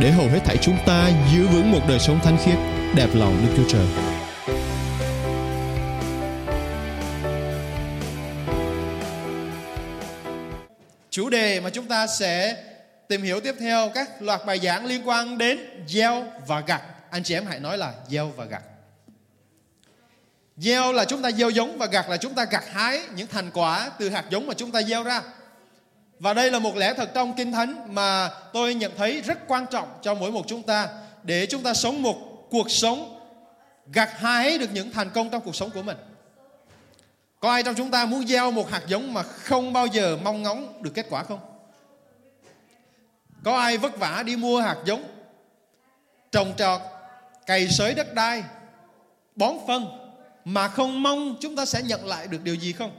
để hầu hết thảy chúng ta giữ vững một đời sống thánh khiết, đẹp lòng Đức Chúa Trời. Chủ đề mà chúng ta sẽ tìm hiểu tiếp theo các loạt bài giảng liên quan đến gieo và gặt. Anh chị em hãy nói là gieo và gặt. Gieo là chúng ta gieo giống và gặt là chúng ta gặt hái những thành quả từ hạt giống mà chúng ta gieo ra. Và đây là một lẽ thật trong Kinh Thánh mà tôi nhận thấy rất quan trọng cho mỗi một chúng ta để chúng ta sống một cuộc sống gặt hái được những thành công trong cuộc sống của mình. Có ai trong chúng ta muốn gieo một hạt giống mà không bao giờ mong ngóng được kết quả không? Có ai vất vả đi mua hạt giống, trồng trọt, cày xới đất đai, bón phân mà không mong chúng ta sẽ nhận lại được điều gì không?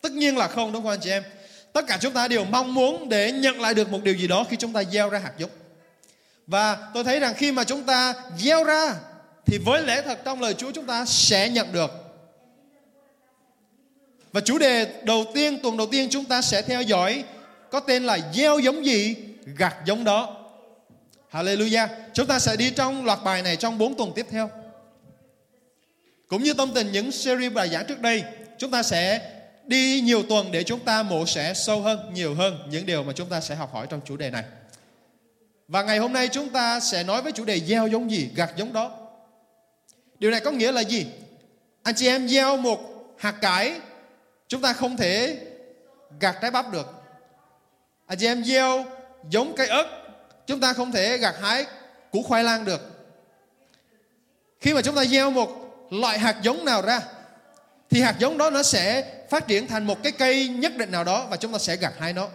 Tất nhiên là không đúng không anh chị em? Tất cả chúng ta đều mong muốn để nhận lại được một điều gì đó khi chúng ta gieo ra hạt giống. Và tôi thấy rằng khi mà chúng ta gieo ra thì với lẽ thật trong lời Chúa chúng ta sẽ nhận được. Và chủ đề đầu tiên, tuần đầu tiên chúng ta sẽ theo dõi có tên là gieo giống gì, gặt giống đó. Hallelujah. Chúng ta sẽ đi trong loạt bài này trong 4 tuần tiếp theo. Cũng như tâm tình những series bài giảng trước đây, chúng ta sẽ đi nhiều tuần để chúng ta mổ xẻ sâu hơn, nhiều hơn những điều mà chúng ta sẽ học hỏi trong chủ đề này. Và ngày hôm nay chúng ta sẽ nói với chủ đề gieo giống gì, gặt giống đó. Điều này có nghĩa là gì? Anh chị em gieo một hạt cải, chúng ta không thể gặt trái bắp được. Anh chị em gieo giống cây ớt, chúng ta không thể gặt hái củ khoai lang được. Khi mà chúng ta gieo một loại hạt giống nào ra, thì hạt giống đó nó sẽ phát triển thành một cái cây nhất định nào đó và chúng ta sẽ gặt hái nó.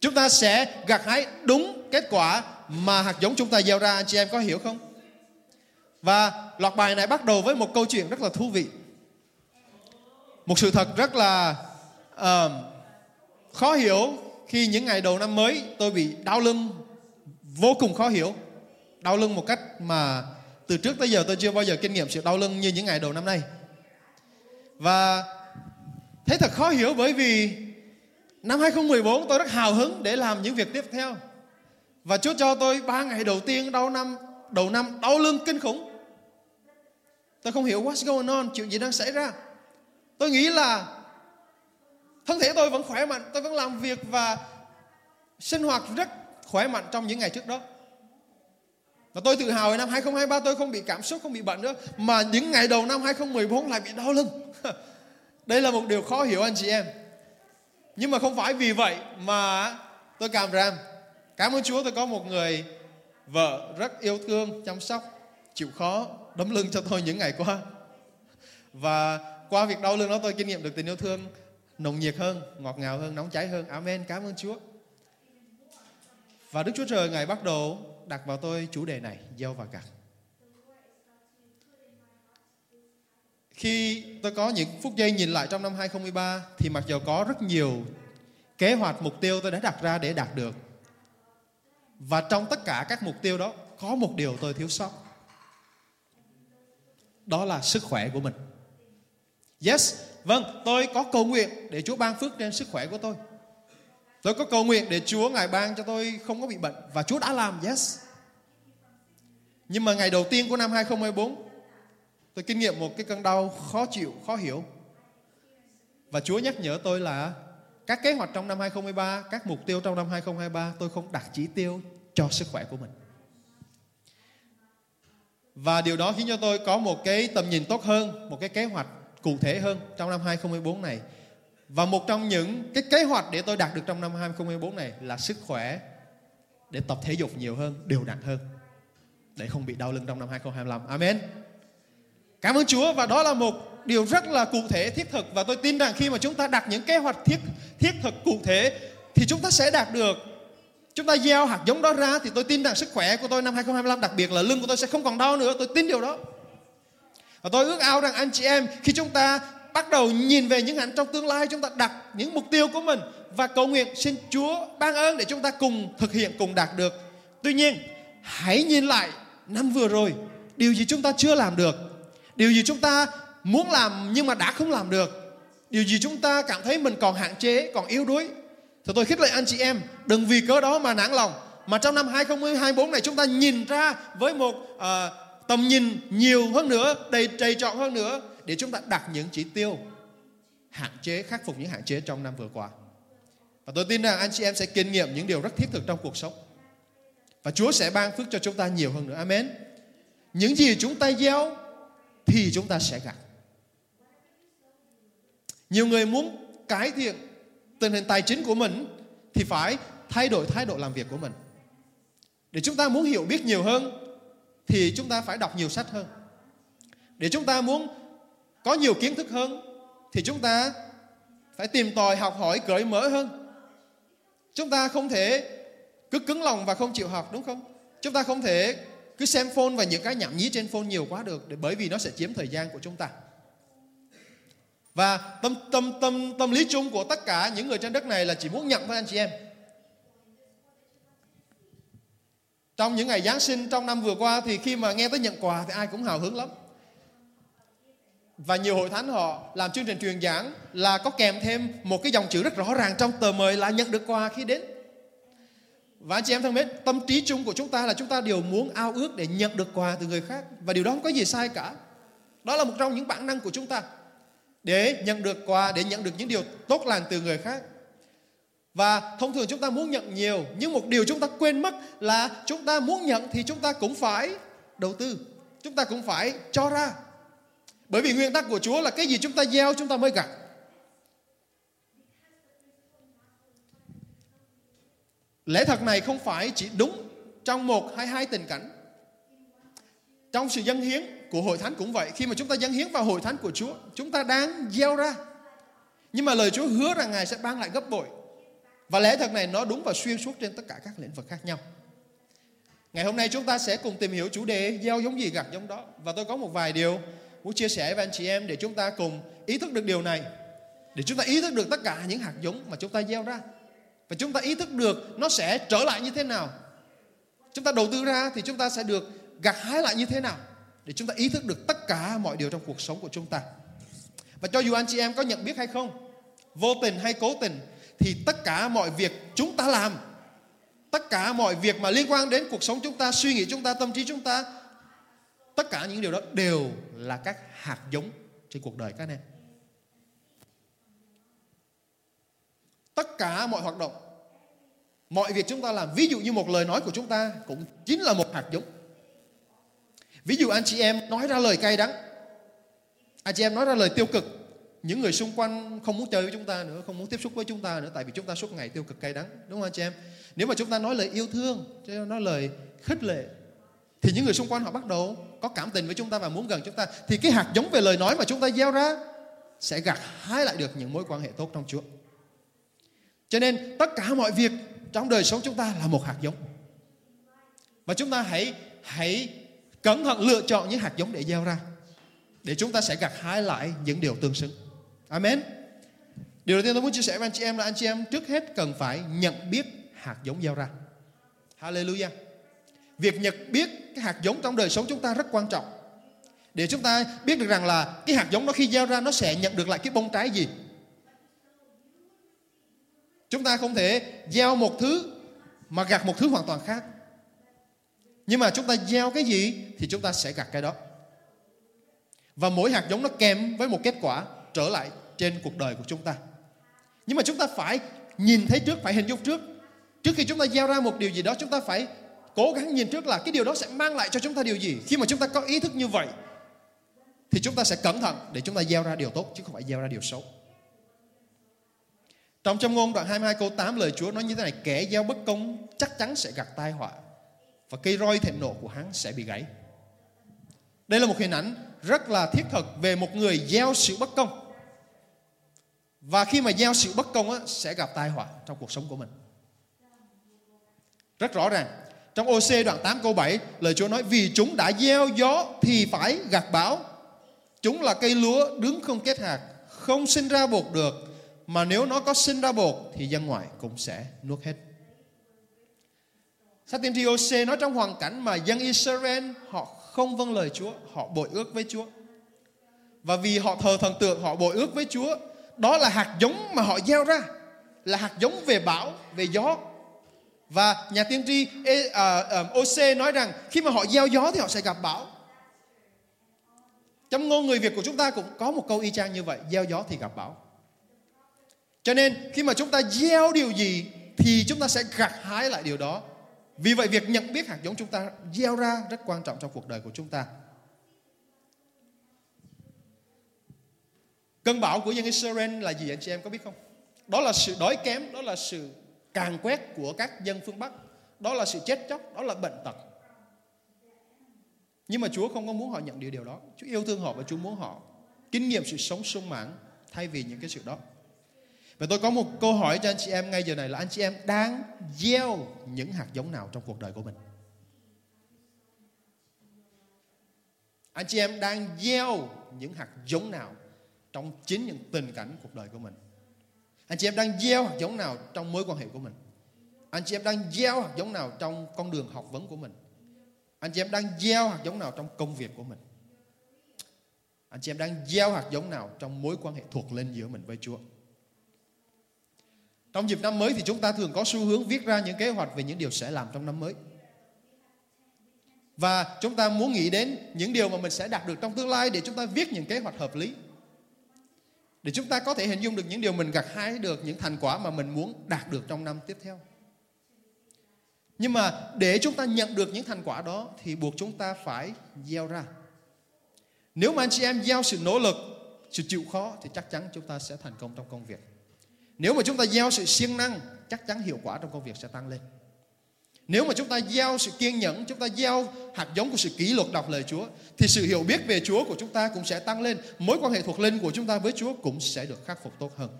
Chúng ta sẽ gặt hái đúng kết quả mà hạt giống chúng ta gieo ra anh chị em có hiểu không? Và loạt bài này bắt đầu với một câu chuyện rất là thú vị. Một sự thật rất là uh, khó hiểu khi những ngày đầu năm mới tôi bị đau lưng vô cùng khó hiểu. Đau lưng một cách mà từ trước tới giờ tôi chưa bao giờ kinh nghiệm sự đau lưng như những ngày đầu năm nay. Và thấy thật khó hiểu bởi vì năm 2014 tôi rất hào hứng để làm những việc tiếp theo. Và Chúa cho tôi ba ngày đầu tiên đầu năm đầu năm đau lưng kinh khủng. Tôi không hiểu what's going on, chuyện gì đang xảy ra. Tôi nghĩ là thân thể tôi vẫn khỏe mạnh, tôi vẫn làm việc và sinh hoạt rất khỏe mạnh trong những ngày trước đó. Và tôi tự hào năm 2023 tôi không bị cảm xúc, không bị bệnh nữa. Mà những ngày đầu năm 2014 lại bị đau lưng. Đây là một điều khó hiểu anh chị em. Nhưng mà không phải vì vậy mà tôi cảm ram. Cảm ơn Chúa tôi có một người vợ rất yêu thương, chăm sóc, chịu khó, đấm lưng cho tôi những ngày qua. Và qua việc đau lưng đó tôi kinh nghiệm được tình yêu thương nồng nhiệt hơn, ngọt ngào hơn, nóng cháy hơn. Amen. Cảm ơn Chúa. Và Đức Chúa Trời Ngài bắt đầu đặt vào tôi chủ đề này, gieo và gặt. Khi tôi có những phút giây nhìn lại trong năm 2013 thì mặc dù có rất nhiều kế hoạch, mục tiêu tôi đã đặt ra để đạt được. Và trong tất cả các mục tiêu đó có một điều tôi thiếu sót. Đó là sức khỏe của mình. Yes, vâng, tôi có cầu nguyện để Chúa ban phước trên sức khỏe của tôi. Tôi có cầu nguyện để Chúa Ngài ban cho tôi không có bị bệnh và Chúa đã làm, yes. Nhưng mà ngày đầu tiên của năm 2024 tôi kinh nghiệm một cái cơn đau khó chịu, khó hiểu. Và Chúa nhắc nhở tôi là các kế hoạch trong năm 2023, các mục tiêu trong năm 2023 tôi không đặt chỉ tiêu cho sức khỏe của mình. Và điều đó khiến cho tôi có một cái tầm nhìn tốt hơn, một cái kế hoạch cụ thể hơn trong năm 2024 này. Và một trong những cái kế hoạch để tôi đạt được trong năm 2024 này là sức khỏe để tập thể dục nhiều hơn, đều đặn hơn để không bị đau lưng trong năm 2025. Amen. Cảm ơn Chúa và đó là một điều rất là cụ thể thiết thực và tôi tin rằng khi mà chúng ta đặt những kế hoạch thiết thiết thực cụ thể thì chúng ta sẽ đạt được Chúng ta gieo hạt giống đó ra thì tôi tin rằng sức khỏe của tôi năm 2025 đặc biệt là lưng của tôi sẽ không còn đau nữa. Tôi tin điều đó. Và tôi ước ao rằng anh chị em khi chúng ta bắt đầu nhìn về những hạnh trong tương lai chúng ta đặt những mục tiêu của mình và cầu nguyện xin Chúa ban ơn để chúng ta cùng thực hiện cùng đạt được. Tuy nhiên hãy nhìn lại năm vừa rồi điều gì chúng ta chưa làm được điều gì chúng ta muốn làm nhưng mà đã không làm được điều gì chúng ta cảm thấy mình còn hạn chế còn yếu đuối thì tôi khích lệ anh chị em đừng vì cớ đó mà nản lòng mà trong năm 2024 này chúng ta nhìn ra với một uh, tầm nhìn nhiều hơn nữa đầy trầy trọn hơn nữa để chúng ta đặt những chỉ tiêu, hạn chế, khắc phục những hạn chế trong năm vừa qua và tôi tin rằng anh chị em sẽ kinh nghiệm những điều rất thiết thực trong cuộc sống và Chúa sẽ ban phước cho chúng ta nhiều hơn nữa. Amen. Những gì chúng ta gieo thì chúng ta sẽ gặt. Nhiều người muốn cải thiện tình hình tài chính của mình thì phải thay đổi thái độ làm việc của mình. Để chúng ta muốn hiểu biết nhiều hơn thì chúng ta phải đọc nhiều sách hơn. Để chúng ta muốn có nhiều kiến thức hơn, thì chúng ta phải tìm tòi học hỏi cởi mở hơn. Chúng ta không thể cứ cứng lòng và không chịu học, đúng không? Chúng ta không thể cứ xem phone và những cái nhảm nhí trên phone nhiều quá được, để bởi vì nó sẽ chiếm thời gian của chúng ta. Và tâm tâm tâm tâm lý chung của tất cả những người trên đất này là chỉ muốn nhận thôi anh chị em. Trong những ngày Giáng sinh trong năm vừa qua thì khi mà nghe tới nhận quà thì ai cũng hào hứng lắm. Và nhiều hội thánh họ làm chương trình truyền giảng là có kèm thêm một cái dòng chữ rất rõ ràng trong tờ mời là nhận được quà khi đến. Và anh chị em thân mến, tâm trí chung của chúng ta là chúng ta đều muốn ao ước để nhận được quà từ người khác. Và điều đó không có gì sai cả. Đó là một trong những bản năng của chúng ta. Để nhận được quà, để nhận được những điều tốt lành từ người khác. Và thông thường chúng ta muốn nhận nhiều. Nhưng một điều chúng ta quên mất là chúng ta muốn nhận thì chúng ta cũng phải đầu tư. Chúng ta cũng phải cho ra. Bởi vì nguyên tắc của Chúa là cái gì chúng ta gieo chúng ta mới gặt. Lẽ thật này không phải chỉ đúng trong một hay hai tình cảnh. Trong sự dân hiến của hội thánh cũng vậy. Khi mà chúng ta dân hiến vào hội thánh của Chúa, chúng ta đang gieo ra. Nhưng mà lời Chúa hứa rằng Ngài sẽ ban lại gấp bội. Và lẽ thật này nó đúng và xuyên suốt trên tất cả các lĩnh vực khác nhau. Ngày hôm nay chúng ta sẽ cùng tìm hiểu chủ đề gieo giống gì gặt giống đó. Và tôi có một vài điều muốn chia sẻ với anh chị em để chúng ta cùng ý thức được điều này. Để chúng ta ý thức được tất cả những hạt giống mà chúng ta gieo ra. Và chúng ta ý thức được nó sẽ trở lại như thế nào. Chúng ta đầu tư ra thì chúng ta sẽ được gặt hái lại như thế nào. Để chúng ta ý thức được tất cả mọi điều trong cuộc sống của chúng ta. Và cho dù anh chị em có nhận biết hay không, vô tình hay cố tình, thì tất cả mọi việc chúng ta làm, tất cả mọi việc mà liên quan đến cuộc sống chúng ta, suy nghĩ chúng ta, tâm trí chúng ta tất cả những điều đó đều là các hạt giống trên cuộc đời các anh em. Tất cả mọi hoạt động, mọi việc chúng ta làm, ví dụ như một lời nói của chúng ta cũng chính là một hạt giống. Ví dụ anh chị em nói ra lời cay đắng, anh chị em nói ra lời tiêu cực, những người xung quanh không muốn chơi với chúng ta nữa, không muốn tiếp xúc với chúng ta nữa, tại vì chúng ta suốt ngày tiêu cực cay đắng, đúng không anh chị em? Nếu mà chúng ta nói lời yêu thương nói lời khích lệ thì những người xung quanh họ bắt đầu có cảm tình với chúng ta và muốn gần chúng ta thì cái hạt giống về lời nói mà chúng ta gieo ra sẽ gặt hái lại được những mối quan hệ tốt trong Chúa cho nên tất cả mọi việc trong đời sống chúng ta là một hạt giống. Và chúng ta hãy hãy cẩn thận lựa chọn những hạt giống để gieo ra. Để chúng ta sẽ gặt hái lại những điều tương xứng. Amen. Điều đầu tiên tôi muốn chia sẻ với anh chị em là anh chị em trước hết cần phải nhận biết hạt giống gieo ra. Hallelujah. Việc nhận biết cái hạt giống trong đời sống chúng ta rất quan trọng. Để chúng ta biết được rằng là cái hạt giống nó khi gieo ra nó sẽ nhận được lại cái bông trái gì. Chúng ta không thể gieo một thứ mà gặt một thứ hoàn toàn khác. Nhưng mà chúng ta gieo cái gì thì chúng ta sẽ gặt cái đó. Và mỗi hạt giống nó kèm với một kết quả trở lại trên cuộc đời của chúng ta. Nhưng mà chúng ta phải nhìn thấy trước, phải hình dung trước. Trước khi chúng ta gieo ra một điều gì đó, chúng ta phải cố gắng nhìn trước là cái điều đó sẽ mang lại cho chúng ta điều gì. Khi mà chúng ta có ý thức như vậy, thì chúng ta sẽ cẩn thận để chúng ta gieo ra điều tốt chứ không phải gieo ra điều xấu. Trong trong ngôn đoạn 22 câu 8 lời Chúa nói như thế này Kẻ gieo bất công chắc chắn sẽ gặt tai họa Và cây roi thịnh nộ của hắn sẽ bị gãy Đây là một hình ảnh rất là thiết thực Về một người gieo sự bất công Và khi mà gieo sự bất công á, sẽ gặp tai họa trong cuộc sống của mình Rất rõ ràng. Trong OC đoạn 8 câu 7, lời Chúa nói vì chúng đã gieo gió thì phải gặt bão. Chúng là cây lúa đứng không kết hạt, không sinh ra bột được, mà nếu nó có sinh ra bột thì dân ngoại cũng sẽ nuốt hết. Sách tiên tri OC nói trong hoàn cảnh mà dân Israel họ không vâng lời Chúa, họ bội ước với Chúa. Và vì họ thờ thần tượng, họ bội ước với Chúa. Đó là hạt giống mà họ gieo ra, là hạt giống về bão, về gió. Và nhà tiên tri OC à, à, nói rằng khi mà họ gieo gió thì họ sẽ gặp bão. Trong ngôn người Việt của chúng ta cũng có một câu y chang như vậy, gieo gió thì gặp bão. Cho nên khi mà chúng ta gieo điều gì thì chúng ta sẽ gặt hái lại điều đó. Vì vậy việc nhận biết hạt giống chúng ta gieo ra rất quan trọng trong cuộc đời của chúng ta. Cơn bão của dân Israel là gì anh chị em có biết không? Đó là sự đói kém, đó là sự càn quét của các dân phương Bắc, đó là sự chết chóc, đó là bệnh tật. Nhưng mà Chúa không có muốn họ nhận điều điều đó. Chúa yêu thương họ và Chúa muốn họ kinh nghiệm sự sống sung mãn thay vì những cái sự đó. Và tôi có một câu hỏi cho anh chị em ngay giờ này là anh chị em đang gieo những hạt giống nào trong cuộc đời của mình? Anh chị em đang gieo những hạt giống nào trong chính những tình cảnh cuộc đời của mình? Anh chị em đang gieo hạt giống nào trong mối quan hệ của mình? Anh chị em đang gieo hạt giống nào trong con đường học vấn của mình? Anh chị em đang gieo hạt giống nào trong công việc của mình? Anh chị em đang gieo hạt giống nào trong mối quan hệ thuộc linh giữa mình với Chúa? Trong dịp năm mới thì chúng ta thường có xu hướng viết ra những kế hoạch về những điều sẽ làm trong năm mới. Và chúng ta muốn nghĩ đến những điều mà mình sẽ đạt được trong tương lai để chúng ta viết những kế hoạch hợp lý. Để chúng ta có thể hình dung được những điều mình gặt hái được, những thành quả mà mình muốn đạt được trong năm tiếp theo. Nhưng mà để chúng ta nhận được những thành quả đó thì buộc chúng ta phải gieo ra. Nếu mà anh chị em gieo sự nỗ lực, sự chịu khó thì chắc chắn chúng ta sẽ thành công trong công việc. Nếu mà chúng ta gieo sự siêng năng, chắc chắn hiệu quả trong công việc sẽ tăng lên. Nếu mà chúng ta gieo sự kiên nhẫn, chúng ta gieo hạt giống của sự kỷ luật đọc lời Chúa, thì sự hiểu biết về Chúa của chúng ta cũng sẽ tăng lên. Mối quan hệ thuộc linh của chúng ta với Chúa cũng sẽ được khắc phục tốt hơn.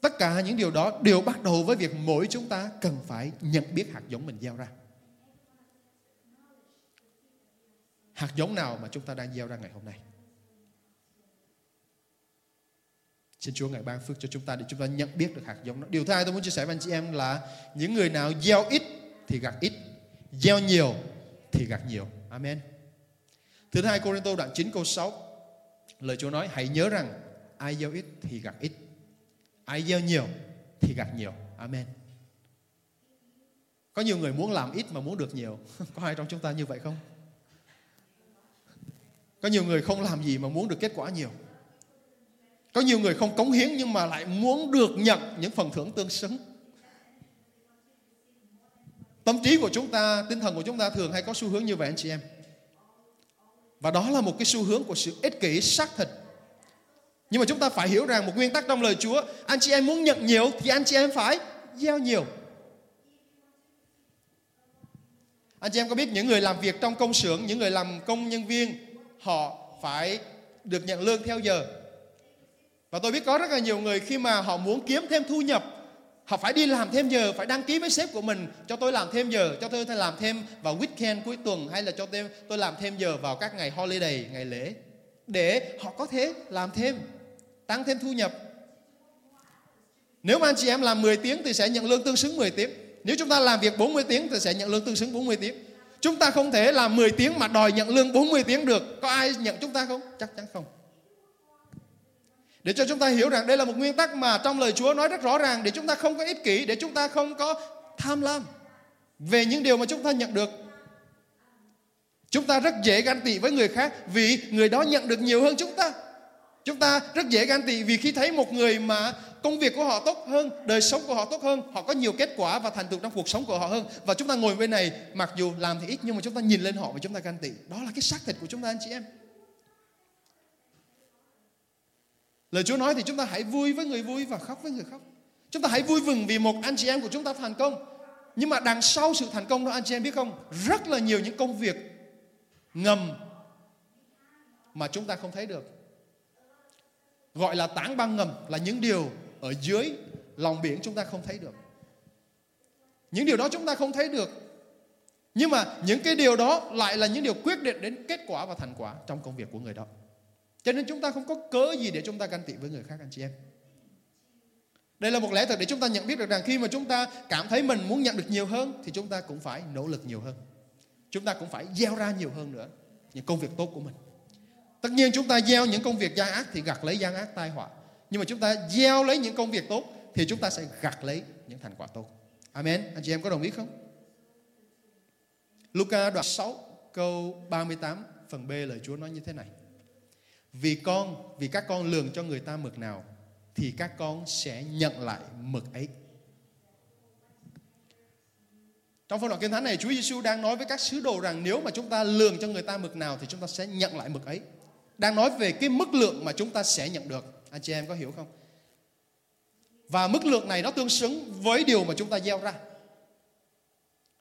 Tất cả những điều đó đều bắt đầu với việc mỗi chúng ta cần phải nhận biết hạt giống mình gieo ra. Hạt giống nào mà chúng ta đang gieo ra ngày hôm nay? Xin Chúa ngài ban phước cho chúng ta để chúng ta nhận biết được hạt giống đó. Điều thứ hai tôi muốn chia sẻ với anh chị em là những người nào gieo ít thì gặt ít, gieo nhiều thì gặt nhiều. Amen. Thứ hai Corinto đoạn 9 câu 6 Lời Chúa nói hãy nhớ rằng ai gieo ít thì gặt ít, ai gieo nhiều thì gặt nhiều. Amen. Có nhiều người muốn làm ít mà muốn được nhiều. Có ai trong chúng ta như vậy không? Có nhiều người không làm gì mà muốn được kết quả nhiều. Có nhiều người không cống hiến nhưng mà lại muốn được nhận những phần thưởng tương xứng. Tâm trí của chúng ta, tinh thần của chúng ta thường hay có xu hướng như vậy anh chị em. Và đó là một cái xu hướng của sự ích kỷ xác thịt. Nhưng mà chúng ta phải hiểu rằng một nguyên tắc trong lời Chúa, anh chị em muốn nhận nhiều thì anh chị em phải gieo nhiều. Anh chị em có biết những người làm việc trong công xưởng, những người làm công nhân viên, họ phải được nhận lương theo giờ. Và tôi biết có rất là nhiều người khi mà họ muốn kiếm thêm thu nhập Họ phải đi làm thêm giờ, phải đăng ký với sếp của mình Cho tôi làm thêm giờ, cho tôi làm thêm vào weekend cuối tuần Hay là cho tôi, tôi làm thêm giờ vào các ngày holiday, ngày lễ Để họ có thể làm thêm, tăng thêm thu nhập. Nếu mà anh chị em làm 10 tiếng thì sẽ nhận lương tương xứng 10 tiếng. Nếu chúng ta làm việc 40 tiếng thì sẽ nhận lương tương xứng 40 tiếng. Chúng ta không thể làm 10 tiếng mà đòi nhận lương 40 tiếng được. Có ai nhận chúng ta không? Chắc chắn không để cho chúng ta hiểu rằng đây là một nguyên tắc mà trong lời Chúa nói rất rõ ràng để chúng ta không có ích kỷ, để chúng ta không có tham lam về những điều mà chúng ta nhận được. Chúng ta rất dễ ganh tị với người khác vì người đó nhận được nhiều hơn chúng ta. Chúng ta rất dễ ganh tị vì khi thấy một người mà công việc của họ tốt hơn, đời sống của họ tốt hơn, họ có nhiều kết quả và thành tựu trong cuộc sống của họ hơn và chúng ta ngồi bên này mặc dù làm thì ít nhưng mà chúng ta nhìn lên họ và chúng ta ganh tị. Đó là cái xác thịt của chúng ta anh chị em. Lời Chúa nói thì chúng ta hãy vui với người vui và khóc với người khóc. Chúng ta hãy vui mừng vì một anh chị em của chúng ta thành công. Nhưng mà đằng sau sự thành công đó, anh chị em biết không? Rất là nhiều những công việc ngầm mà chúng ta không thấy được. Gọi là tảng băng ngầm là những điều ở dưới lòng biển chúng ta không thấy được. Những điều đó chúng ta không thấy được. Nhưng mà những cái điều đó lại là những điều quyết định đến kết quả và thành quả trong công việc của người đó. Cho nên chúng ta không có cớ gì để chúng ta ganh tị với người khác, anh chị em. Đây là một lẽ thật để chúng ta nhận biết được rằng khi mà chúng ta cảm thấy mình muốn nhận được nhiều hơn thì chúng ta cũng phải nỗ lực nhiều hơn. Chúng ta cũng phải gieo ra nhiều hơn nữa những công việc tốt của mình. Tất nhiên chúng ta gieo những công việc gian ác thì gặt lấy gian ác tai họa. Nhưng mà chúng ta gieo lấy những công việc tốt thì chúng ta sẽ gặt lấy những thành quả tốt. Amen. Anh chị em có đồng ý không? Luca đoạn 6 câu 38 phần B lời Chúa nói như thế này. Vì con, vì các con lường cho người ta mực nào thì các con sẽ nhận lại mực ấy. Trong phần đoạn kinh thánh này Chúa Giêsu đang nói với các sứ đồ rằng nếu mà chúng ta lường cho người ta mực nào thì chúng ta sẽ nhận lại mực ấy. Đang nói về cái mức lượng mà chúng ta sẽ nhận được. Anh chị em có hiểu không? Và mức lượng này nó tương xứng với điều mà chúng ta gieo ra.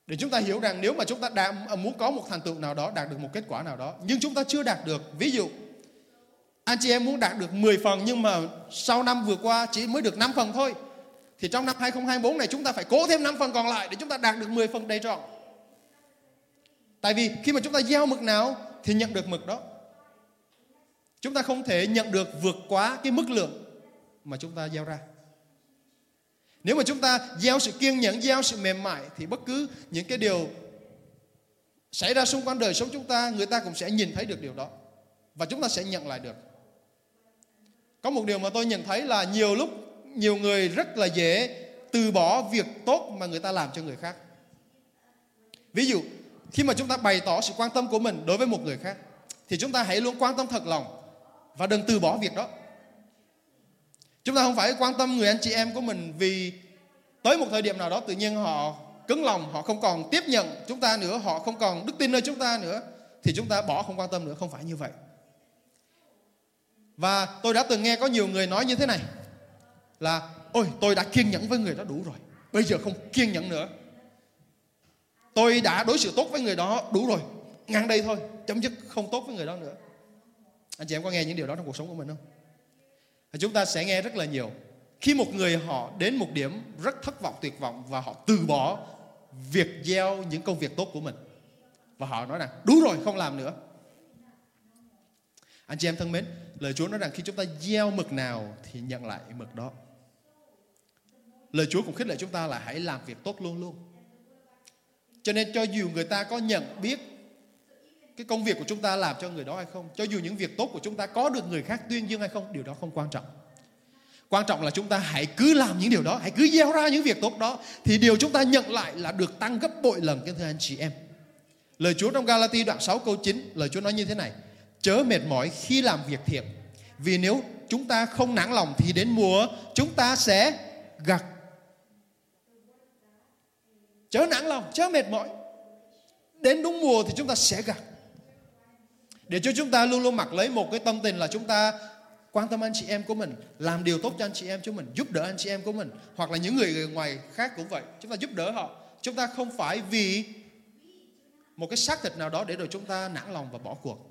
Để chúng ta hiểu rằng nếu mà chúng ta đã muốn có một thành tựu nào đó, đạt được một kết quả nào đó, nhưng chúng ta chưa đạt được. Ví dụ, anh chị em muốn đạt được 10 phần nhưng mà sau năm vừa qua chỉ mới được 5 phần thôi. Thì trong năm 2024 này chúng ta phải cố thêm 5 phần còn lại để chúng ta đạt được 10 phần đầy trọn. Tại vì khi mà chúng ta gieo mực nào thì nhận được mực đó. Chúng ta không thể nhận được vượt quá cái mức lượng mà chúng ta gieo ra. Nếu mà chúng ta gieo sự kiên nhẫn, gieo sự mềm mại thì bất cứ những cái điều xảy ra xung quanh đời sống chúng ta, người ta cũng sẽ nhìn thấy được điều đó. Và chúng ta sẽ nhận lại được. Có một điều mà tôi nhận thấy là nhiều lúc nhiều người rất là dễ từ bỏ việc tốt mà người ta làm cho người khác. Ví dụ, khi mà chúng ta bày tỏ sự quan tâm của mình đối với một người khác thì chúng ta hãy luôn quan tâm thật lòng và đừng từ bỏ việc đó. Chúng ta không phải quan tâm người anh chị em của mình vì tới một thời điểm nào đó tự nhiên họ cứng lòng, họ không còn tiếp nhận chúng ta nữa, họ không còn đức tin nơi chúng ta nữa thì chúng ta bỏ không quan tâm nữa, không phải như vậy. Và tôi đã từng nghe có nhiều người nói như thế này là ôi tôi đã kiên nhẫn với người đó đủ rồi, bây giờ không kiên nhẫn nữa. Tôi đã đối xử tốt với người đó đủ rồi, ngang đây thôi, chấm dứt không tốt với người đó nữa. Anh chị em có nghe những điều đó trong cuộc sống của mình không? chúng ta sẽ nghe rất là nhiều khi một người họ đến một điểm rất thất vọng tuyệt vọng và họ từ bỏ việc gieo những công việc tốt của mình và họ nói rằng đủ rồi không làm nữa anh chị em thân mến lời Chúa nói rằng khi chúng ta gieo mực nào thì nhận lại mực đó. Lời Chúa cũng khích lệ chúng ta là hãy làm việc tốt luôn luôn. Cho nên cho dù người ta có nhận biết cái công việc của chúng ta làm cho người đó hay không, cho dù những việc tốt của chúng ta có được người khác tuyên dương hay không, điều đó không quan trọng. Quan trọng là chúng ta hãy cứ làm những điều đó, hãy cứ gieo ra những việc tốt đó, thì điều chúng ta nhận lại là được tăng gấp bội lần. Kính thưa anh chị em, lời Chúa trong Galati đoạn 6 câu 9 lời Chúa nói như thế này chớ mệt mỏi khi làm việc thiện. Vì nếu chúng ta không nản lòng thì đến mùa chúng ta sẽ gặt. Chớ nản lòng chớ mệt mỏi. Đến đúng mùa thì chúng ta sẽ gặt. Để cho chúng ta luôn luôn mặc lấy một cái tâm tình là chúng ta quan tâm anh chị em của mình, làm điều tốt cho anh chị em của mình, giúp đỡ anh chị em của mình, hoặc là những người ngoài khác cũng vậy, chúng ta giúp đỡ họ. Chúng ta không phải vì một cái xác thịt nào đó để rồi chúng ta nản lòng và bỏ cuộc.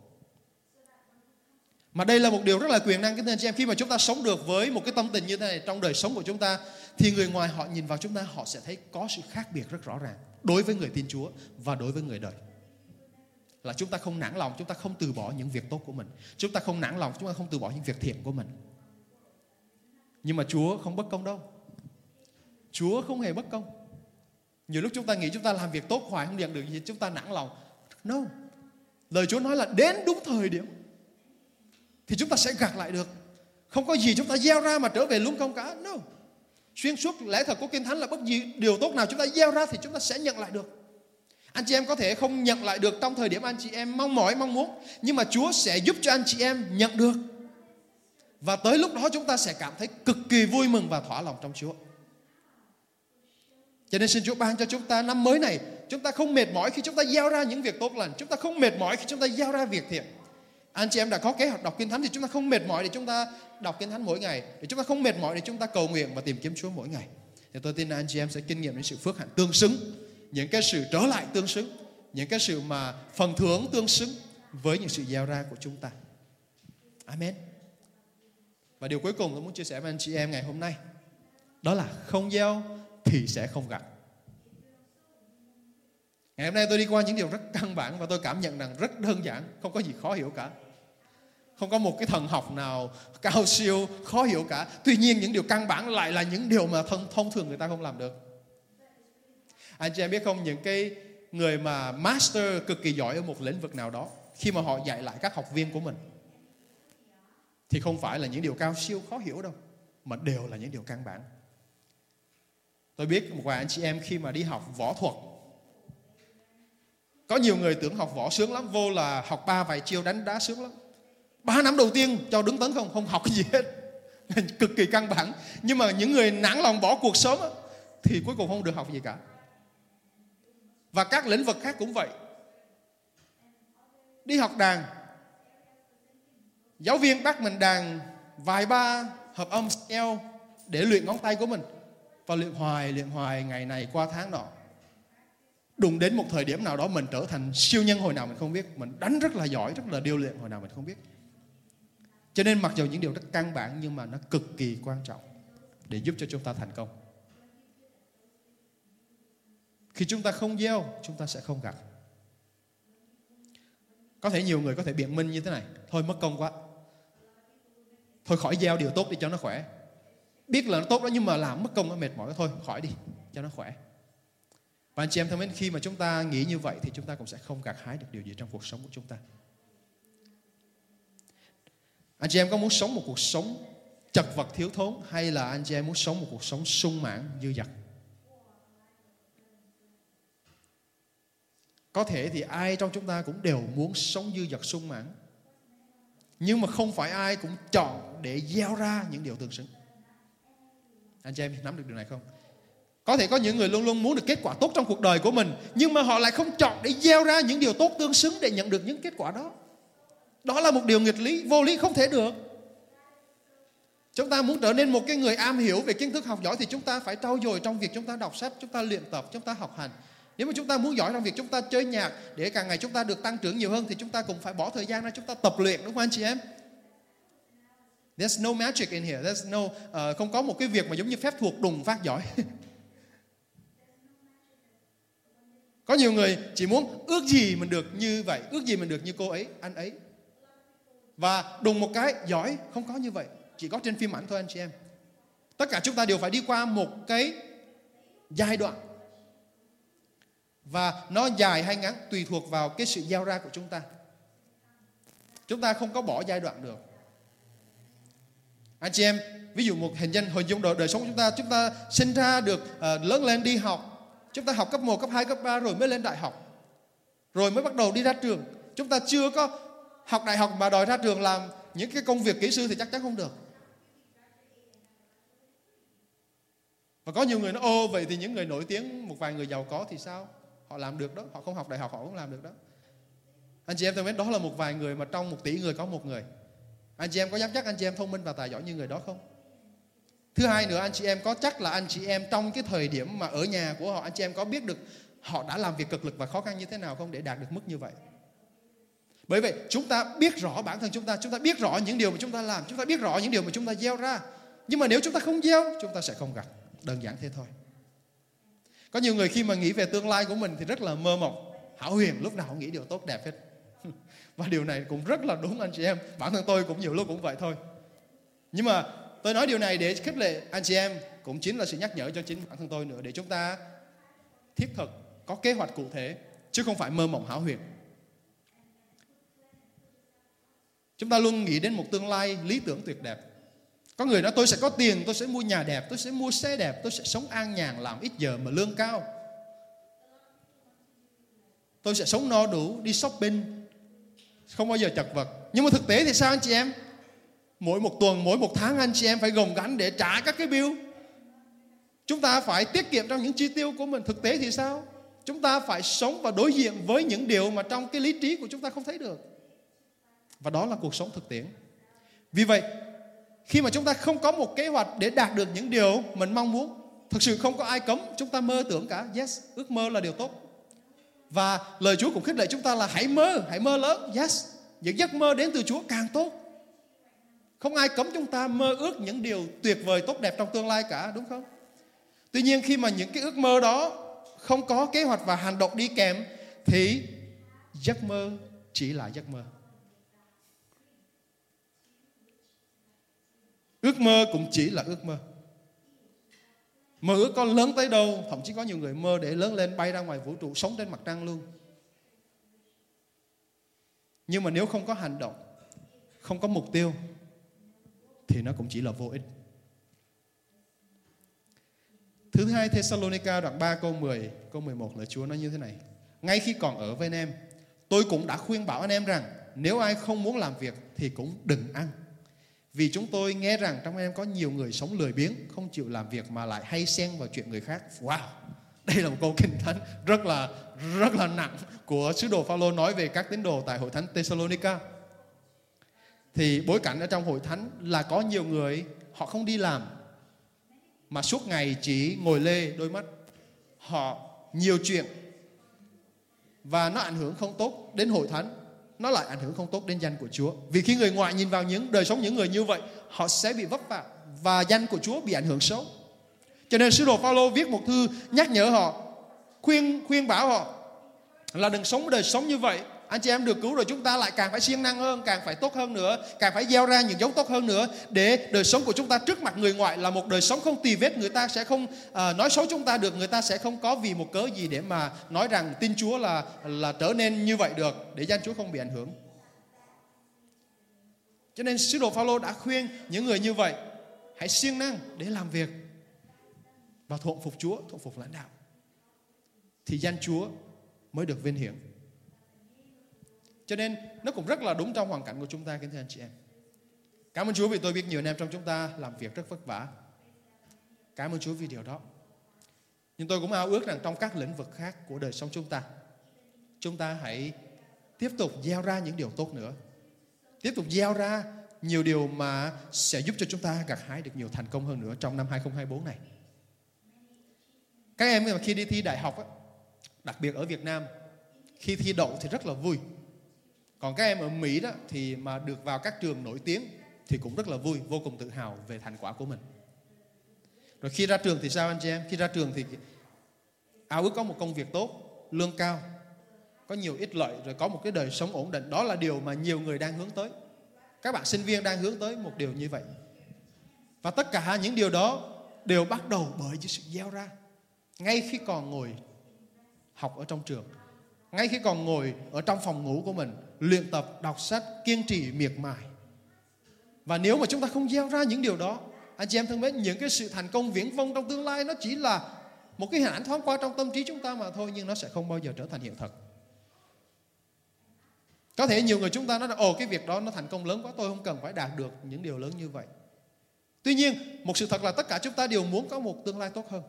Mà đây là một điều rất là quyền năng kính thưa anh chị em. Khi mà chúng ta sống được với một cái tâm tình như thế này trong đời sống của chúng ta, thì người ngoài họ nhìn vào chúng ta, họ sẽ thấy có sự khác biệt rất rõ ràng đối với người tin Chúa và đối với người đời. Là chúng ta không nản lòng, chúng ta không từ bỏ những việc tốt của mình. Chúng ta không nản lòng, chúng ta không từ bỏ những việc thiện của mình. Nhưng mà Chúa không bất công đâu. Chúa không hề bất công. Nhiều lúc chúng ta nghĩ chúng ta làm việc tốt hoài không nhận được gì, chúng ta nản lòng. No. Lời Chúa nói là đến đúng thời điểm thì chúng ta sẽ gặt lại được không có gì chúng ta gieo ra mà trở về luôn không cả no xuyên suốt lẽ thật của kinh thánh là bất gì điều tốt nào chúng ta gieo ra thì chúng ta sẽ nhận lại được anh chị em có thể không nhận lại được trong thời điểm anh chị em mong mỏi, mong muốn. Nhưng mà Chúa sẽ giúp cho anh chị em nhận được. Và tới lúc đó chúng ta sẽ cảm thấy cực kỳ vui mừng và thỏa lòng trong Chúa. Cho nên xin Chúa ban cho chúng ta năm mới này Chúng ta không mệt mỏi khi chúng ta gieo ra những việc tốt lành Chúng ta không mệt mỏi khi chúng ta gieo ra việc thiện anh chị em đã có kế hoạch đọc Kinh Thánh Thì chúng ta không mệt mỏi để chúng ta đọc Kinh Thánh mỗi ngày. Để chúng ta không mệt mỏi để chúng ta cầu nguyện và tìm kiếm Chúa mỗi ngày. Thì tôi tin là anh chị em sẽ kinh nghiệm những sự phước hạnh tương xứng, những cái sự trở lại tương xứng, những cái sự mà phần thưởng tương xứng với những sự gieo ra của chúng ta. Amen. Và điều cuối cùng tôi muốn chia sẻ với anh chị em ngày hôm nay, đó là không gieo thì sẽ không gặt Ngày hôm nay tôi đi qua những điều rất căn bản và tôi cảm nhận rằng rất đơn giản, không có gì khó hiểu cả. Không có một cái thần học nào cao siêu, khó hiểu cả. Tuy nhiên những điều căn bản lại là những điều mà thông, thông thường người ta không làm được. Anh chị em biết không, những cái người mà master cực kỳ giỏi ở một lĩnh vực nào đó, khi mà họ dạy lại các học viên của mình, thì không phải là những điều cao siêu khó hiểu đâu, mà đều là những điều căn bản. Tôi biết một vài anh chị em khi mà đi học võ thuật có nhiều người tưởng học võ sướng lắm, vô là học ba vài chiêu đánh đá sướng lắm. Ba năm đầu tiên cho đứng tấn không không học cái gì hết. Cực kỳ căn bản nhưng mà những người nản lòng bỏ cuộc sớm thì cuối cùng không được học gì cả. Và các lĩnh vực khác cũng vậy. Đi học đàn. Giáo viên bắt mình đàn vài ba hợp âm scale để luyện ngón tay của mình và luyện hoài luyện hoài ngày này qua tháng nọ đụng đến một thời điểm nào đó mình trở thành siêu nhân hồi nào mình không biết, mình đánh rất là giỏi, rất là điêu luyện hồi nào mình không biết. Cho nên mặc dù những điều rất căn bản nhưng mà nó cực kỳ quan trọng để giúp cho chúng ta thành công. Khi chúng ta không gieo, chúng ta sẽ không gặt có thể nhiều người có thể biện minh như thế này, thôi mất công quá. Thôi khỏi gieo điều tốt đi cho nó khỏe. Biết là nó tốt đó nhưng mà làm mất công nó mệt mỏi thôi, khỏi đi, cho nó khỏe và anh chị em thân mến, khi mà chúng ta nghĩ như vậy thì chúng ta cũng sẽ không gặt hái được điều gì trong cuộc sống của chúng ta. Anh chị em có muốn sống một cuộc sống chật vật thiếu thốn hay là anh chị em muốn sống một cuộc sống sung mãn dư dật? Có thể thì ai trong chúng ta cũng đều muốn sống dư dật sung mãn. Nhưng mà không phải ai cũng chọn để gieo ra những điều tương xứng. Anh chị em nắm được điều này không? Có thể có những người luôn luôn muốn được kết quả tốt trong cuộc đời của mình Nhưng mà họ lại không chọn để gieo ra những điều tốt tương xứng để nhận được những kết quả đó. Đó là một điều nghịch lý, vô lý không thể được. Chúng ta muốn trở nên một cái người am hiểu về kiến thức học giỏi Thì chúng ta phải trau dồi trong việc chúng ta đọc sách, chúng ta luyện tập, chúng ta học hành. Nếu mà chúng ta muốn giỏi trong việc chúng ta chơi nhạc Để càng ngày chúng ta được tăng trưởng nhiều hơn Thì chúng ta cũng phải bỏ thời gian ra chúng ta tập luyện đúng không anh chị em? There's no magic in here. There's no, uh, Không có một cái việc mà giống như phép thuộc đùng phát giỏi. Có nhiều người chỉ muốn ước gì mình được như vậy, ước gì mình được như cô ấy, anh ấy. Và đùng một cái giỏi không có như vậy, chỉ có trên phim ảnh thôi anh chị em. Tất cả chúng ta đều phải đi qua một cái giai đoạn. Và nó dài hay ngắn tùy thuộc vào cái sự giao ra của chúng ta. Chúng ta không có bỏ giai đoạn được. Anh chị em, ví dụ một hình nhân hồi dung đời, đời sống của chúng ta, chúng ta sinh ra được uh, lớn lên đi học Chúng ta học cấp 1, cấp 2, cấp 3 rồi mới lên đại học. Rồi mới bắt đầu đi ra trường. Chúng ta chưa có học đại học mà đòi ra trường làm những cái công việc kỹ sư thì chắc chắn không được. Và có nhiều người nói ô vậy thì những người nổi tiếng một vài người giàu có thì sao? Họ làm được đó, họ không học đại học họ cũng làm được đó. Anh chị em thân mến, đó là một vài người mà trong một tỷ người có một người. Anh chị em có dám chắc anh chị em thông minh và tài giỏi như người đó không? Thứ hai nữa anh chị em có chắc là anh chị em trong cái thời điểm mà ở nhà của họ anh chị em có biết được họ đã làm việc cực lực và khó khăn như thế nào không để đạt được mức như vậy. Bởi vậy chúng ta biết rõ bản thân chúng ta, chúng ta biết rõ những điều mà chúng ta làm, chúng ta biết rõ những điều mà chúng ta gieo ra. Nhưng mà nếu chúng ta không gieo, chúng ta sẽ không gặt. Đơn giản thế thôi. Có nhiều người khi mà nghĩ về tương lai của mình thì rất là mơ mộng, hảo huyền, lúc nào cũng nghĩ điều tốt đẹp hết. Và điều này cũng rất là đúng anh chị em. Bản thân tôi cũng nhiều lúc cũng vậy thôi. Nhưng mà Tôi nói điều này để khích lệ anh chị em cũng chính là sự nhắc nhở cho chính bản thân tôi nữa để chúng ta thiết thực có kế hoạch cụ thể chứ không phải mơ mộng hão huyền. Chúng ta luôn nghĩ đến một tương lai lý tưởng tuyệt đẹp. Có người nói tôi sẽ có tiền, tôi sẽ mua nhà đẹp, tôi sẽ mua xe đẹp, tôi sẽ sống an nhàn, làm ít giờ mà lương cao. Tôi sẽ sống no đủ, đi shopping, không bao giờ chật vật. Nhưng mà thực tế thì sao anh chị em? Mỗi một tuần, mỗi một tháng, anh chị em phải gồng gánh để trả các cái bill. Chúng ta phải tiết kiệm trong những chi tiêu của mình. Thực tế thì sao? Chúng ta phải sống và đối diện với những điều mà trong cái lý trí của chúng ta không thấy được. Và đó là cuộc sống thực tiễn. Vì vậy, khi mà chúng ta không có một kế hoạch để đạt được những điều mình mong muốn, thực sự không có ai cấm, chúng ta mơ tưởng cả. Yes, ước mơ là điều tốt. Và lời Chúa cũng khích lệ chúng ta là hãy mơ hãy mơ lớn. Yes, những giấc mơ đến từ Chúa càng tốt không ai cấm chúng ta mơ ước những điều tuyệt vời tốt đẹp trong tương lai cả, đúng không? Tuy nhiên khi mà những cái ước mơ đó không có kế hoạch và hành động đi kèm thì giấc mơ chỉ là giấc mơ. Ước mơ cũng chỉ là ước mơ. Mơ ước con lớn tới đâu, thậm chí có nhiều người mơ để lớn lên bay ra ngoài vũ trụ sống trên mặt trăng luôn. Nhưng mà nếu không có hành động, không có mục tiêu thì nó cũng chỉ là vô ích. Thứ hai Thessalonica đoạn 3 câu 10, câu 11 là Chúa nói như thế này. Ngay khi còn ở với anh em, tôi cũng đã khuyên bảo anh em rằng nếu ai không muốn làm việc thì cũng đừng ăn. Vì chúng tôi nghe rằng trong anh em có nhiều người sống lười biếng, không chịu làm việc mà lại hay xen vào chuyện người khác. Wow, đây là một câu kinh thánh rất là rất là nặng của sứ đồ Phaolô nói về các tín đồ tại hội thánh Thessalonica. Thì bối cảnh ở trong hội thánh là có nhiều người họ không đi làm mà suốt ngày chỉ ngồi lê đôi mắt. Họ nhiều chuyện và nó ảnh hưởng không tốt đến hội thánh nó lại ảnh hưởng không tốt đến danh của Chúa. Vì khi người ngoại nhìn vào những đời sống những người như vậy, họ sẽ bị vấp phạm và danh của Chúa bị ảnh hưởng xấu. Cho nên sứ đồ Phaolô viết một thư nhắc nhở họ, khuyên khuyên bảo họ là đừng sống đời sống như vậy anh chị em được cứu rồi chúng ta lại càng phải siêng năng hơn càng phải tốt hơn nữa càng phải gieo ra những giống tốt hơn nữa để đời sống của chúng ta trước mặt người ngoại là một đời sống không tì vết người ta sẽ không uh, nói xấu chúng ta được người ta sẽ không có vì một cớ gì để mà nói rằng tin Chúa là là trở nên như vậy được để danh Chúa không bị ảnh hưởng. Cho nên sứ đồ Phaolô đã khuyên những người như vậy hãy siêng năng để làm việc và thuận phục Chúa thuận phục lãnh đạo thì danh Chúa mới được vinh hiển cho nên nó cũng rất là đúng trong hoàn cảnh của chúng ta kính thưa anh chị em. Cảm ơn Chúa vì tôi biết nhiều anh em trong chúng ta làm việc rất vất vả. Cảm ơn Chúa vì điều đó. Nhưng tôi cũng ao ước rằng trong các lĩnh vực khác của đời sống chúng ta, chúng ta hãy tiếp tục gieo ra những điều tốt nữa. Tiếp tục gieo ra nhiều điều mà sẽ giúp cho chúng ta gặt hái được nhiều thành công hơn nữa trong năm 2024 này. Các em khi đi thi đại học, đặc biệt ở Việt Nam, khi thi đậu thì rất là vui còn các em ở Mỹ đó thì mà được vào các trường nổi tiếng thì cũng rất là vui, vô cùng tự hào về thành quả của mình. Rồi khi ra trường thì sao anh chị em? Khi ra trường thì ao ước có một công việc tốt, lương cao, có nhiều ích lợi rồi có một cái đời sống ổn định. Đó là điều mà nhiều người đang hướng tới. Các bạn sinh viên đang hướng tới một điều như vậy. Và tất cả những điều đó đều bắt đầu bởi sự gieo ra. Ngay khi còn ngồi học ở trong trường ngay khi còn ngồi ở trong phòng ngủ của mình luyện tập đọc sách kiên trì miệt mài. Và nếu mà chúng ta không gieo ra những điều đó anh chị em thân mến những cái sự thành công viễn vông trong tương lai nó chỉ là một cái hình ảnh thoáng qua trong tâm trí chúng ta mà thôi nhưng nó sẽ không bao giờ trở thành hiện thực. Có thể nhiều người chúng ta nói là ồ cái việc đó nó thành công lớn quá tôi không cần phải đạt được những điều lớn như vậy. Tuy nhiên một sự thật là tất cả chúng ta đều muốn có một tương lai tốt hơn.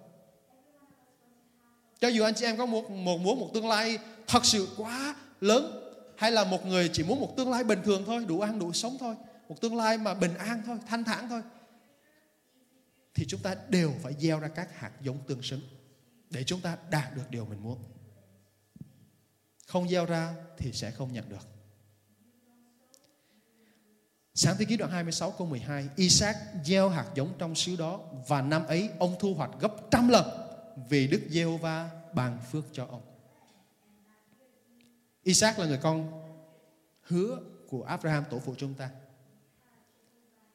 Cho dù anh chị em có một, một muốn một tương lai thật sự quá lớn hay là một người chỉ muốn một tương lai bình thường thôi, đủ ăn đủ sống thôi, một tương lai mà bình an thôi, thanh thản thôi thì chúng ta đều phải gieo ra các hạt giống tương xứng để chúng ta đạt được điều mình muốn. Không gieo ra thì sẽ không nhận được. Sáng thế ký đoạn 26 câu 12 Isaac gieo hạt giống trong xứ đó Và năm ấy ông thu hoạch gấp trăm lần Vì Đức Giê-hô-va ban phước cho ông Isaac là người con hứa của Abraham tổ phụ chúng ta.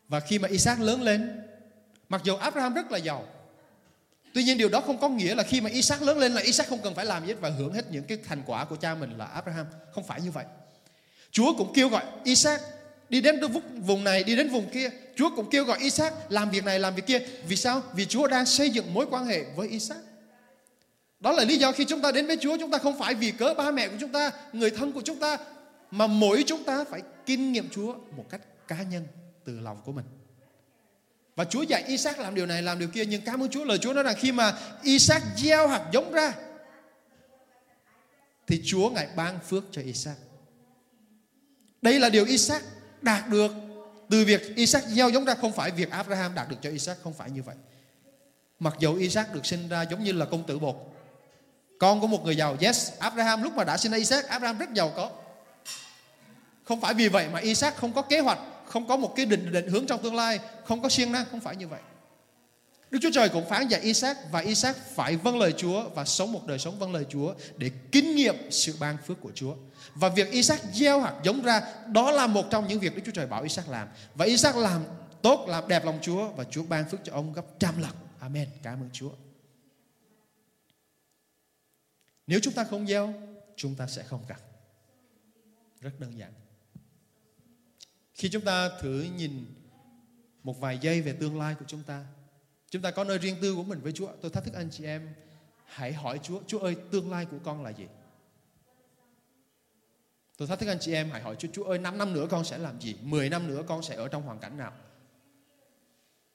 Và khi mà Isaac lớn lên, mặc dù Abraham rất là giàu, tuy nhiên điều đó không có nghĩa là khi mà Isaac lớn lên là Isaac không cần phải làm gì hết và hưởng hết những cái thành quả của cha mình là Abraham. Không phải như vậy. Chúa cũng kêu gọi Isaac đi đến vùng này, đi đến vùng kia. Chúa cũng kêu gọi Isaac làm việc này, làm việc kia. Vì sao? Vì Chúa đang xây dựng mối quan hệ với Isaac. Đó là lý do khi chúng ta đến với Chúa chúng ta không phải vì cớ ba mẹ của chúng ta, người thân của chúng ta mà mỗi chúng ta phải kinh nghiệm Chúa một cách cá nhân từ lòng của mình. Và Chúa dạy Isaac làm điều này làm điều kia nhưng cảm ơn Chúa lời Chúa nói rằng khi mà Isaac gieo hạt giống ra thì Chúa ngài ban phước cho Isaac. Đây là điều Isaac đạt được từ việc Isaac gieo giống ra không phải việc Abraham đạt được cho Isaac không phải như vậy. Mặc dù Isaac được sinh ra giống như là công tử bột con của một người giàu yes Abraham lúc mà đã sinh ra Isaac Abraham rất giàu có không phải vì vậy mà Isaac không có kế hoạch không có một cái định định hướng trong tương lai không có siêng năng không phải như vậy Đức Chúa Trời cũng phán dạy Isaac và Isaac phải vâng lời Chúa và sống một đời sống vâng lời Chúa để kinh nghiệm sự ban phước của Chúa. Và việc Isaac gieo hạt giống ra đó là một trong những việc Đức Chúa Trời bảo Isaac làm. Và Isaac làm tốt, làm đẹp lòng Chúa và Chúa ban phước cho ông gấp trăm lần. Amen. Cảm ơn Chúa. Nếu chúng ta không gieo, chúng ta sẽ không gặt. Rất đơn giản. Khi chúng ta thử nhìn một vài giây về tương lai của chúng ta, chúng ta có nơi riêng tư của mình với Chúa. Tôi thách thức anh chị em hãy hỏi Chúa, Chúa ơi tương lai của con là gì? Tôi thách thức anh chị em hãy hỏi Chúa, Chúa ơi 5 năm nữa con sẽ làm gì? 10 năm nữa con sẽ ở trong hoàn cảnh nào?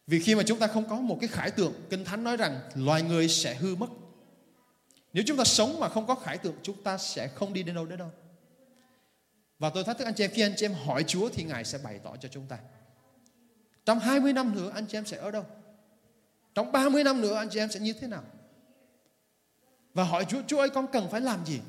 Vì khi mà chúng ta không có một cái khải tượng, Kinh Thánh nói rằng loài người sẽ hư mất. Nếu chúng ta sống mà không có khải tượng, chúng ta sẽ không đi đến đâu đến đâu. Và tôi thách thức anh chị em, khi anh chị em hỏi Chúa thì Ngài sẽ bày tỏ cho chúng ta. Trong 20 năm nữa anh chị em sẽ ở đâu? Trong 30 năm nữa anh chị em sẽ như thế nào? Và hỏi Chúa, Chúa ơi con cần phải làm gì?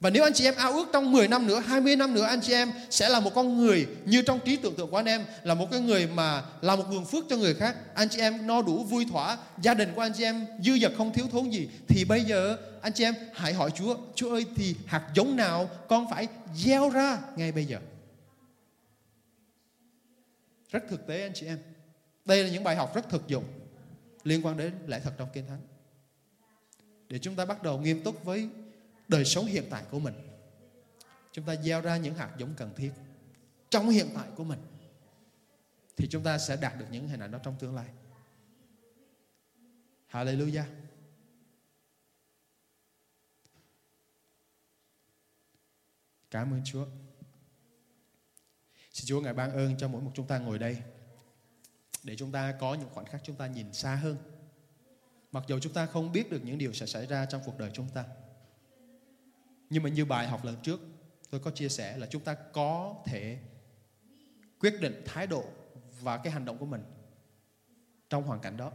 Và nếu anh chị em ao ước trong 10 năm nữa, 20 năm nữa anh chị em sẽ là một con người như trong trí tưởng tượng của anh em là một cái người mà là một nguồn phước cho người khác. Anh chị em no đủ vui thỏa, gia đình của anh chị em dư dật không thiếu thốn gì thì bây giờ anh chị em hãy hỏi Chúa, Chúa ơi thì hạt giống nào con phải gieo ra ngay bây giờ. Rất thực tế anh chị em. Đây là những bài học rất thực dụng liên quan đến lẽ thật trong Kinh Thánh. Để chúng ta bắt đầu nghiêm túc với đời sống hiện tại của mình. Chúng ta gieo ra những hạt giống cần thiết trong hiện tại của mình, thì chúng ta sẽ đạt được những hình ảnh đó trong tương lai. Hallelujah. Cảm ơn Chúa. Xin Chúa Ngài ban ơn cho mỗi một chúng ta ngồi đây, Để chúng ta có những khoảnh khắc chúng ta nhìn xa hơn. Mặc dù chúng ta không biết được những điều sẽ xảy ra trong cuộc đời chúng ta nhưng mà như bài học lần trước, tôi có chia sẻ là chúng ta có thể quyết định thái độ và cái hành động của mình trong hoàn cảnh đó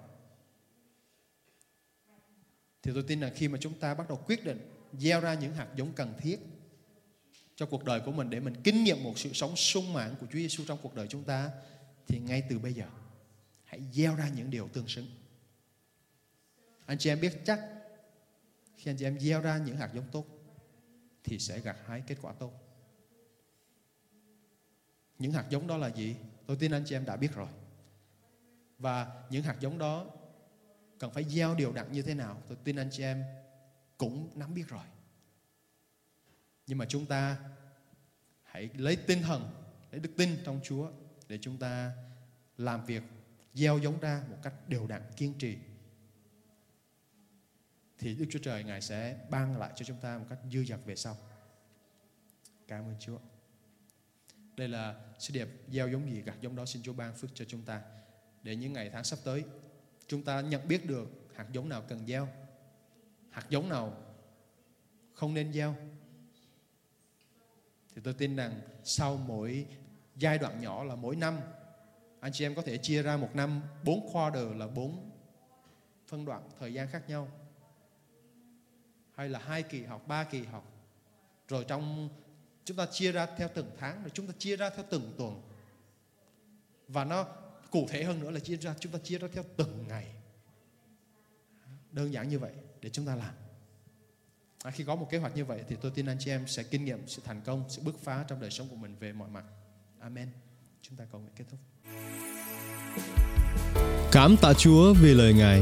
thì tôi tin là khi mà chúng ta bắt đầu quyết định gieo ra những hạt giống cần thiết cho cuộc đời của mình để mình kinh nghiệm một sự sống sung mãn của Chúa Giêsu trong cuộc đời chúng ta, thì ngay từ bây giờ, hãy gieo ra những điều tương xứng. Anh chị em biết chắc khi anh chị em gieo ra những hạt giống tốt thì sẽ gặt hái kết quả tốt. Những hạt giống đó là gì? Tôi tin anh chị em đã biết rồi. Và những hạt giống đó cần phải gieo điều đặn như thế nào? Tôi tin anh chị em cũng nắm biết rồi. Nhưng mà chúng ta hãy lấy tinh thần, lấy đức tin trong Chúa để chúng ta làm việc gieo giống ra một cách đều đặn kiên trì thì Đức Chúa Trời Ngài sẽ ban lại cho chúng ta một cách dư dật về sau. Cảm ơn Chúa. Đây là sứ điệp gieo giống gì gặt giống đó xin Chúa ban phước cho chúng ta để những ngày tháng sắp tới chúng ta nhận biết được hạt giống nào cần gieo, hạt giống nào không nên gieo. Thì tôi tin rằng sau mỗi giai đoạn nhỏ là mỗi năm anh chị em có thể chia ra một năm bốn quarter là bốn phân đoạn thời gian khác nhau hay là hai kỳ học, ba kỳ học. Rồi trong chúng ta chia ra theo từng tháng, rồi chúng ta chia ra theo từng tuần. Và nó cụ thể hơn nữa là chia ra chúng ta chia ra theo từng ngày. Đơn giản như vậy để chúng ta làm. À, khi có một kế hoạch như vậy thì tôi tin anh chị em sẽ kinh nghiệm sự thành công, sự bứt phá trong đời sống của mình về mọi mặt. Amen. Chúng ta cầu nguyện kết thúc. Cảm tạ Chúa vì lời Ngài.